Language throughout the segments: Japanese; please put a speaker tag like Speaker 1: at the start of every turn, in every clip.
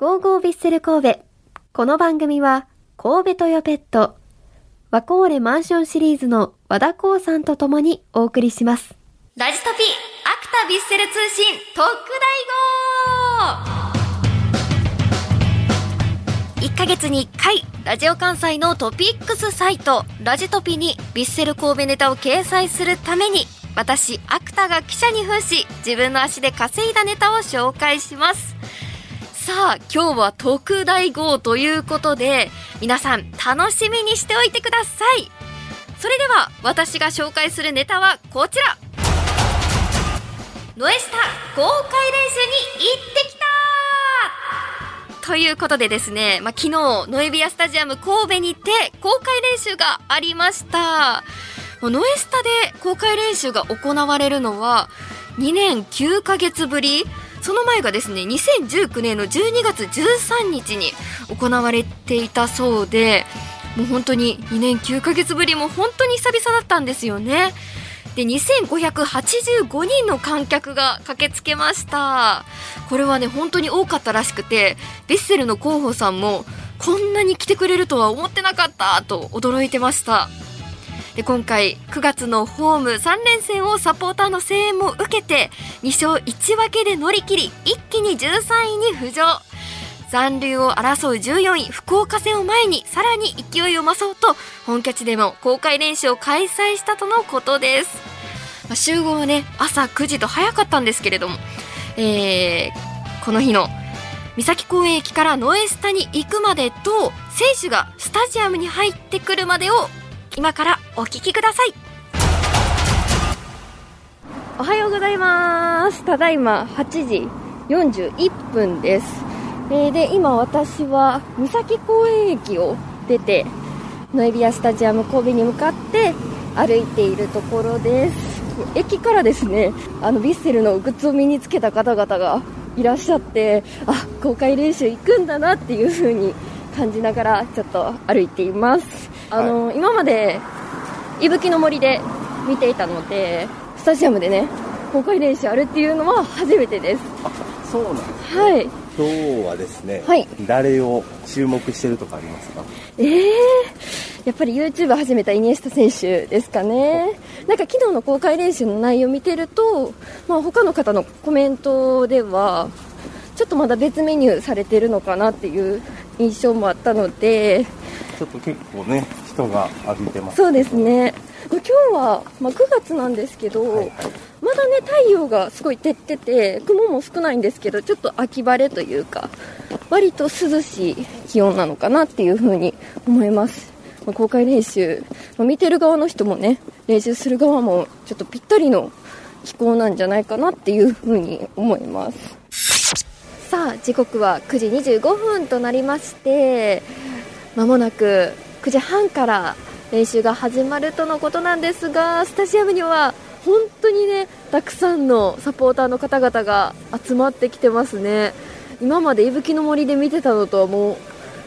Speaker 1: ゴーゴービッセル神戸。この番組は、神戸トヨペット、ワコーレマンションシリーズの和田光さんと共にお送りします。
Speaker 2: ラジトピ、アクタビッセル通信特大号 !1 ヶ月に1回、ラジオ関西のトピックスサイト、ラジトピにビッセル神戸ネタを掲載するために、私、アクタが記者に扮し、自分の足で稼いだネタを紹介します。さあ、今日は特大号ということで、皆さん楽しみにしておいてください。それでは、私が紹介するネタはこちらノエスタ公開練習に行ってきたということでですね、まあ、昨日、ノエビアスタジアム神戸にて公開練習がありました。ノエスタで公開練習が行われるのは2年9ヶ月ぶりその前がですね、2019年の12月13日に行われていたそうで、もう本当に2年9ヶ月ぶりも本当に久々だったんですよね。で、2585人の観客が駆けつけました。これはね、本当に多かったらしくて、ヴィッセルの広報さんも、こんなに来てくれるとは思ってなかったと驚いてました。で今回9月のホーム3連戦をサポーターの声援も受けて2勝1分けで乗り切り一気に13位に浮上。残留を争う14位福岡戦を前にさらに勢いを増そうと本拠地でも公開練習を開催したとのことです、まあ集合はね朝9時と早かったんですけれども、えーこの日の三崎公園駅からノエスタに行くまでと選手がスタジアムに入ってくるまでを今からお聞きください
Speaker 1: おはようございます。ただいま8時41分です。えーで、今私は三崎公園駅を出て、ノエビアスタジアム神戸に向かって歩いているところです。駅からですね、あの、ヴィッセルのグッズを身につけた方々がいらっしゃって、あ、公開練習行くんだなっていう風に感じながらちょっと歩いています。あの、今まで、伊吹の森で見ていたので、スタジアムでね、公開練習あるっていうのは初めてです。
Speaker 3: そうなんです。
Speaker 1: はい。
Speaker 3: 今日はですね、
Speaker 1: はい
Speaker 3: 誰を注目してるとかありますか？
Speaker 1: えー、やっぱり YouTube 始めたイニエスタ選手ですかね。なんか昨日の公開練習の内容を見てると、まあ他の方のコメントでは、ちょっとまだ別メニューされてるのかなっていう印象もあったので、
Speaker 3: ちょっと結構ね、人が歩いてます。
Speaker 1: そうですね。今日は、まあ、9月なんですけど、
Speaker 3: はいはい
Speaker 1: まだね、太陽がすごい照ってて、雲も少ないんですけど、ちょっと秋晴れというか、割と涼しい気温なのかなっていうふうに思います。まあ公開練習、まあ見てる側の人もね、練習する側もちょっとぴったりの気候なんじゃないかなっていうふうに思います。さあ、時刻は9時25分となりまして、まもなく9時半から練習が始まるとのことなんですがスタジアムには本当にねたくさんのサポーターの方々が集まってきてますね。今まで伊吹の森で見てたのとはもう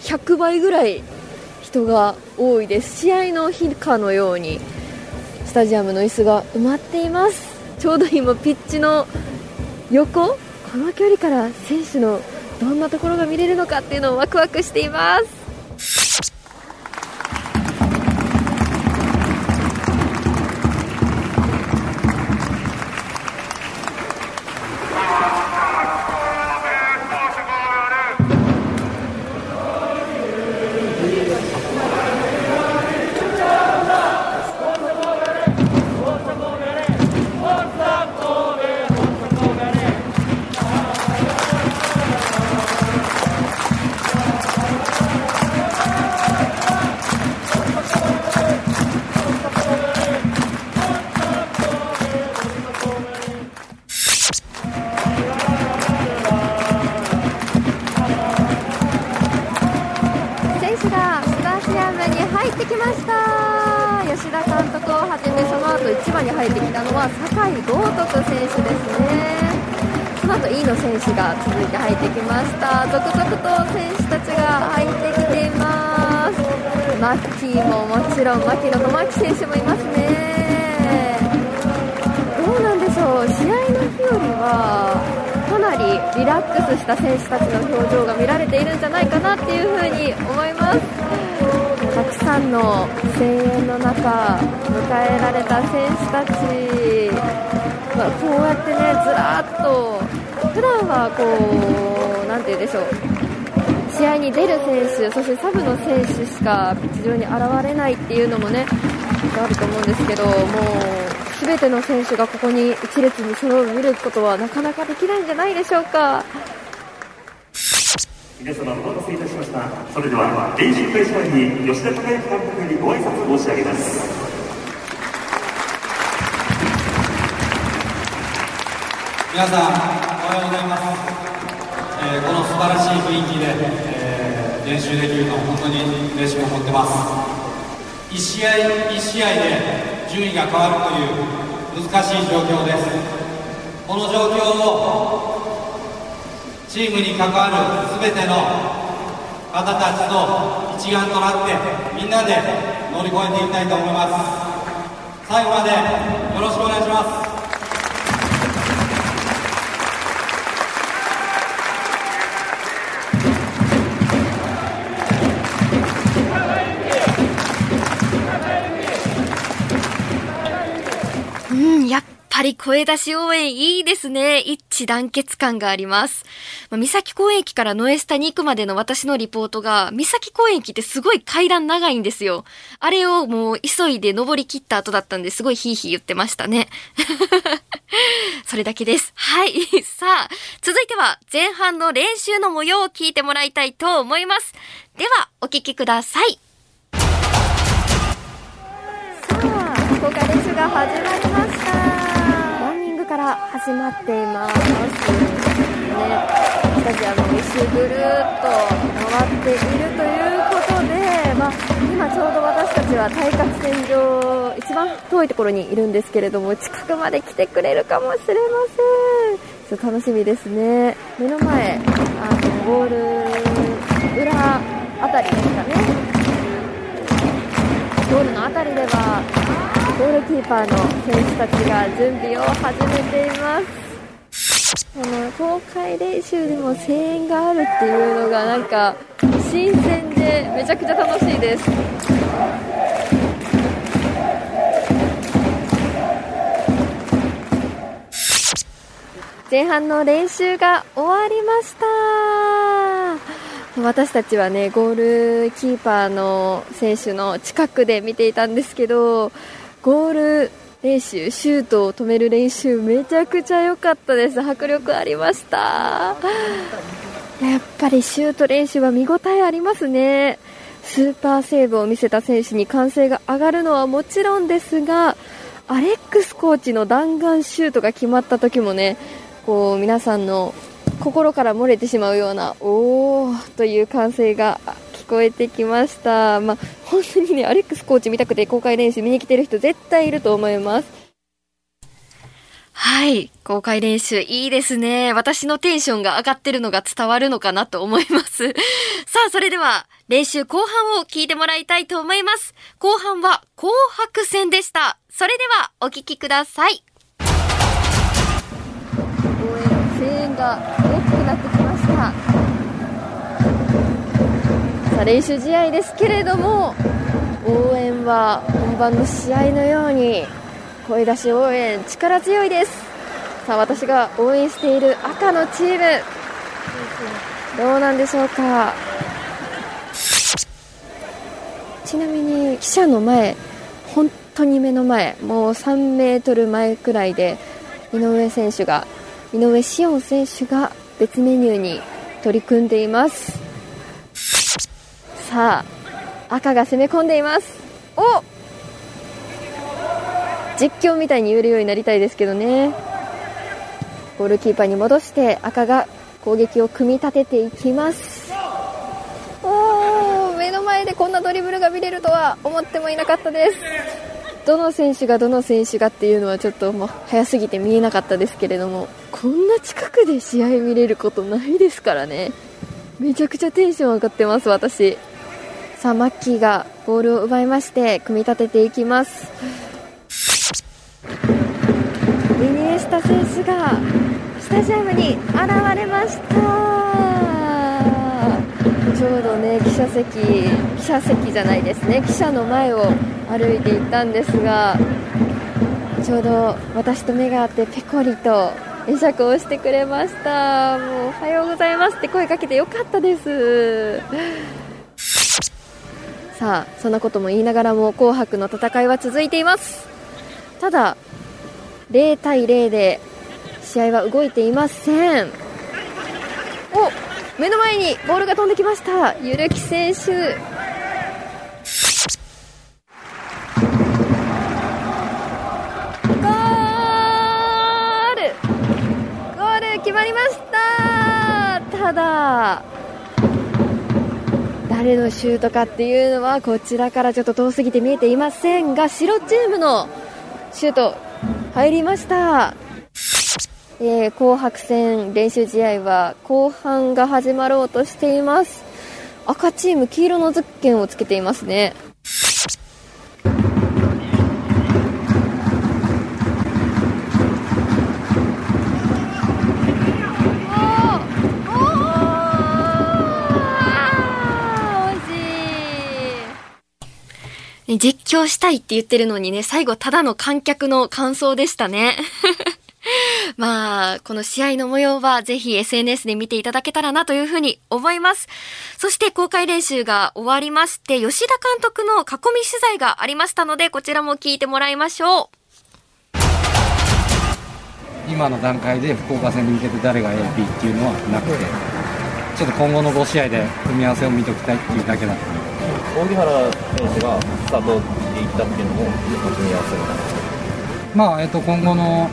Speaker 1: 100倍ぐらい人が多いです。試合の日かのようにスタジアムの椅子が埋まっています。ちょうど今ピッチの横この距離から選手のどんなところが見れるのかっていうのをワクワクしています。じめその後1番に入ってきたのは酒井豪徳選手ですね。その後飯野選手が続いて入ってきました。続々と選手たちが入ってきています。マッキーももちろん牧野智明選手もいますね。どうなんでしょう。試合の日よりはかなりリラックスした選手たちの表情が見られているんじゃないかなっていうふに思います。たくさんの声援の中迎えられた選手たち、ま、こうやってねずらっと普段はこう何て言うでしょう。試合に出る選手そしてサブの選手しかピッチ上に現れないっていうのもねあると思うんですけどもう全ての選手がここに一列に揃う見ることはなかなかできないんじゃないでしょうか。
Speaker 4: 皆様お待たせいたしました。それでは練習開始前に吉田孝之監督にご挨拶申し上げます。
Speaker 5: 皆さんおはようございます、えー、この素晴らしい雰囲気で、えー、練習できるのを本当に嬉しく思ってます。1試合1試合で順位が変わるという難しい状況です。この状況をチームに関わる全ての方たちと一丸となってみんなで乗り越えていきたいと思います。最後までよろしくお願いします。
Speaker 2: ぱり声出し応援いいですね。一致団結感があります。まあ、三崎公園駅から野エスタに行くまでの私のリポートが、三崎公園駅ってすごい階段長いんですよ。あれをもう急いで登り切った後だったんですごいヒーヒー言ってましたね。それだけです。はい。さあ、続いては前半の練習の模様を聞いてもらいたいと思います。では、お聞きください。さ
Speaker 1: あ、公開練習が始まりました。から始まっています。ね、スタジアムを一周ぐるっと回っているということで、まあ、今ちょうど私たちは対角線上、一番遠いところにいるんですけれども、近くまで来てくれるかもしれません。ちょっと楽しみですね。目の前、あの、ゴール裏あたりですかね。ゴールのあたりでは、ゴールキーパーの選手たちが準備を始めています。この公開練習でも声援があるっていうのがなんか新鮮でめちゃくちゃ楽しいです。前半の練習が終わりました。私たちはねゴールキーパーの選手の近くで見ていたんですけどゴール練習、シュートを止める練習、めちゃくちゃ良かったです。迫力ありました。やっぱりシュート練習は見応えありますね。スーパーセーブを見せた選手に歓声が上がるのはもちろんですが、アレックスコーチの弾丸シュートが決まった時もね、こう皆さんの心から漏れてしまうような、おーという歓声が聞こえてきました。まあ、本当にね、アレックスコーチ見たくて公開練習見に来てる人絶対いると思います。
Speaker 2: はい。公開練習いいですね。私のテンションが上がってるのが伝わるのかなと思います。さあ、それでは練習後半を聞いてもらいたいと思います。後半は紅白戦でした。それではお聞きください。
Speaker 1: 応援、声援がさあ練習試合ですけれども応援は本番の試合のように声出し応援力強いです。さあ私が応援している赤のチームどうなんでしょうか。ちなみに記者の前本当に目の前もう3メートル前くらいで井上選手が井上志音選手が別メニューに取り組んでいます。さあ赤が攻め込んでいます。お！実況みたいに言えるようになりたいですけどね。ゴールキーパーに戻して赤が攻撃を組み立てていきます。お目の前でこんなドリブルが見れるとは思ってもいなかったです。どの選手がどの選手がっていうのはちょっともう早すぎて見えなかったですけれども。こんな近くで試合見れることないですからね。めちゃくちゃテンション上がってます私。さあマッキーがボールを奪いまして組み立てていきます。イニエスタ選手がスタジアムに現れました。ちょうどね記者席記者席じゃないですね。記者の前を歩いていったんですがちょうど私と目が合ってペコリと会釈をしてくれました。もうおはようございますって声かけてよかったです。さあそんなことも言いながらも紅白の戦いは続いています。ただ0対0で試合は動いていません。お目の前にボールが飛んできました。ゆるき選手。ゴール。ゴール決まりました。ただ誰のシュートかっていうのはこちらからちょっと遠すぎて見えていませんが白チームのシュート入りました。えー、紅白戦練習試合は後半が始まろうとしています。赤チーム黄色のズッケンをつけていますね。
Speaker 2: 実況したいって言ってるのにね、最後ただの観客の感想でしたね。まあ、この試合の模様はぜひ SNS で見ていただけたらなというふうに思います。そして公開練習が終わりまして、吉田監督の囲み取材がありましたので、こちらも聞いてもらいましょう。
Speaker 5: 今の段階で福岡戦に向けて誰が A、B っていうのはなくて、ちょっと今後の5試合で組み合わせを見ておきたいっていうだけだった
Speaker 3: 荻原選手がスタートでいったっていうのも組み合わせ
Speaker 5: まあ、えっと、今後の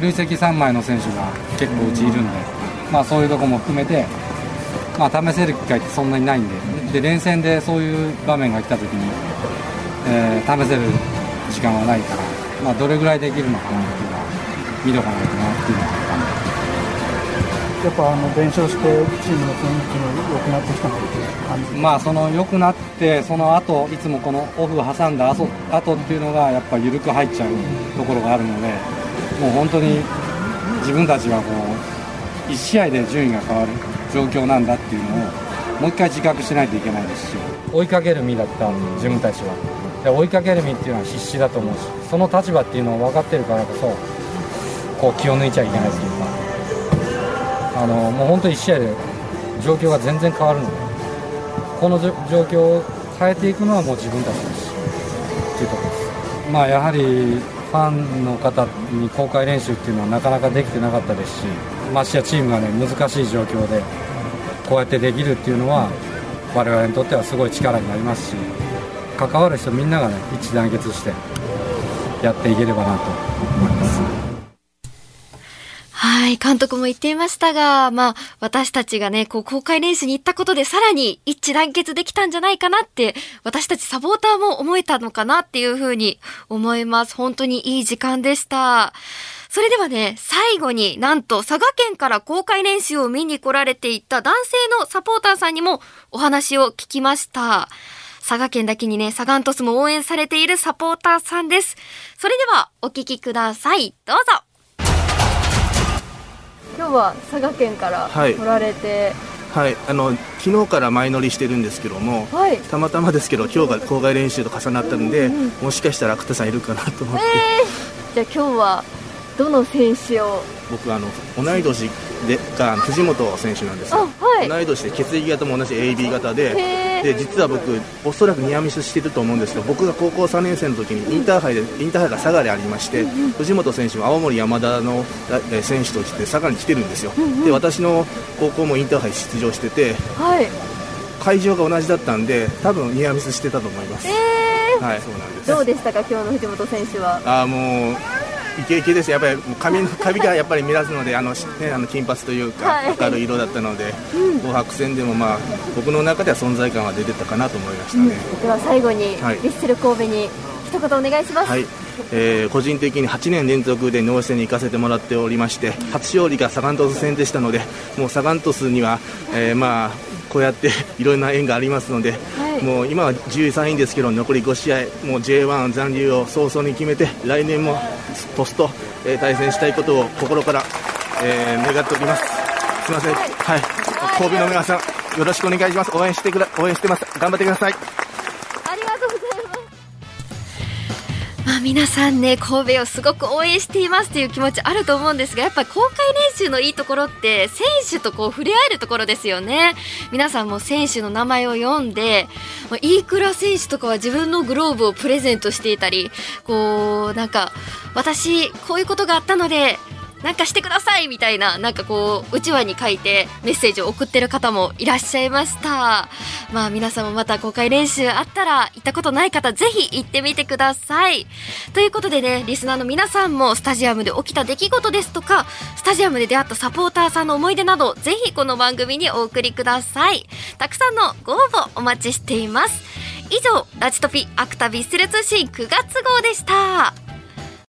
Speaker 5: 累積3枚の選手が結構うちいるんで、まあ、そういうとこも含めて、まあ、試せる機会ってそんなにないんでで連戦でそういう場面が来た時に、えー、試せる時間はないから、まあ、どれぐらいできるのかなっていうのは見とかないとなっていうのがあったんで。
Speaker 6: やっぱあの弁償してチームの雰囲気も良くなってきたのって感じ。
Speaker 5: まあその良くなってその後いつもこのオフを挟んだ後後っていうのがやっぱ緩く入っちゃうところがあるのでもう本当に自分たちがこう1試合で順位が変わる状況なんだっていうのをもう一回自覚しないといけないですし。追いかける身だった自分たちは。で追いかける身っていうのは必死だと思うしその立場っていうのを分かってるからこそこう気を抜いちゃいけないっていうかあのもう本当に1試合で状況が全然変わるのでこの状況を変えていくのはもう自分たちですしっていうところです。まあやはりファンの方に公開練習っていうのはなかなかできてなかったですしましてやチームがね難しい状況でこうやってできるっていうのは我々にとってはすごい力になりますし関わる人みんながね一致団結してやっていければなと思います。
Speaker 2: はい、監督も言っていましたが、まあ、私たちがね、こう、公開練習に行ったことでさらに一致団結できたんじゃないかなって、私たちサポーターも思えたのかなっていうふうに思います。本当にいい時間でした。それではね、最後になんと佐賀県から公開練習を見に来られていた男性のサポーターさんにもお話を聞きました。佐賀県だけにね、サガントスも応援されているサポーターさんです。それではお聞きください。どうぞ。
Speaker 1: 今日は佐賀県から来られて、
Speaker 7: はい、はい、あの昨日から前乗りしてるんですけども、はい、たまたまですけど今日が校外練習と重なったんで、うんうん、もしかしたら芥さんいるかなと思って、
Speaker 1: えー、じゃあ今日はどの選手を？
Speaker 7: 僕あの同い年でが藤本選手なんですよ、はい、同い年で血液型も同じ AB 型でで実は僕おそらくニアミスしてると思うんですけど僕が高校3年生の時にインターハイで、インターハイが佐賀でありまして、うんうん、藤本選手も青森山田の選手として佐賀に来てるんですよ、うんうん、で私の高校もインターハイ出場してて、はい、会場が同じだったんで多分ニアミスしてたと思います、
Speaker 1: えー、はいそうなんです。どうでしたか今日の藤本選手は？
Speaker 7: あもうイケイケです。やっぱり髪の髪がやっぱり目立つのであの、ね、あの金髪というか、明るい色だったので、紅白戦でも、まあ、僕の中では存在感は出てたかなと思いましたね、
Speaker 1: うん、では最後に、はい、ヴィッセル神戸に一言お願いします。
Speaker 7: はい。えー、個人的に8年連続でノー戦に行かせてもらっておりまして初勝利がサガン鳥栖戦でしたのでもうサガン鳥栖には、えー、まあこうやっていろんな縁がありますので、はい、もう今は13位ですけど残り5試合もう J1 残留を早々に決めて来年もポスト、えー、対戦したいことを心からえー、願っております。すいません。はい、はい、神戸の皆さんよろしくお願いします。応援してくだ応援してます。頑張ってください
Speaker 1: 皆さんね神戸をすごく応援していますという気持ちあると思うんですがやっぱり公開練習のいいところって選手とこう触れ合えるところですよね。皆さんも選手の名前を読んで、飯倉選手とかは自分のグローブをプレゼントしていたりこうなんか私こういうことがあったのでなんかしてくださいみたいな、なんかこう、うちわに書いてメッセージを送ってる方もいらっしゃいました。まあ皆さんもまた公開練習あったら、行ったことない方ぜひ行ってみてください。ということでね、リスナーの皆さんもスタジアムで起きた出来事ですとか、スタジアムで出会ったサポーターさんの思い出など、ぜひこの番組にお送りください。たくさんのご応募お待ちしています。以上、ラジトピアクタビッセル通信9月号でした。